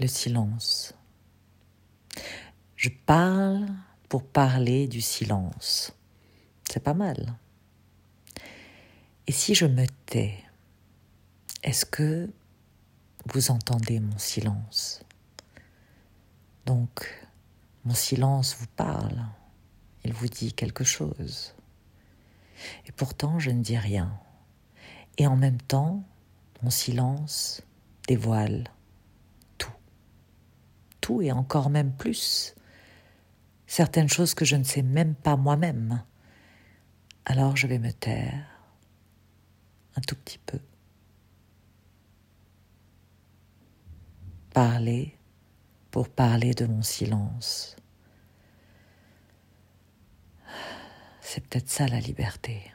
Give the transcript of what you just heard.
le silence. Je parle pour parler du silence. C'est pas mal. Et si je me tais, est-ce que vous entendez mon silence? Donc, mon silence vous parle, il vous dit quelque chose. Et pourtant, je ne dis rien. Et en même temps, mon silence dévoile. Et encore même plus. Certaines choses que je ne sais même pas moi-même. Alors je vais me taire un tout petit peu. Parler pour parler de mon silence. C'est peut-être ça la liberté.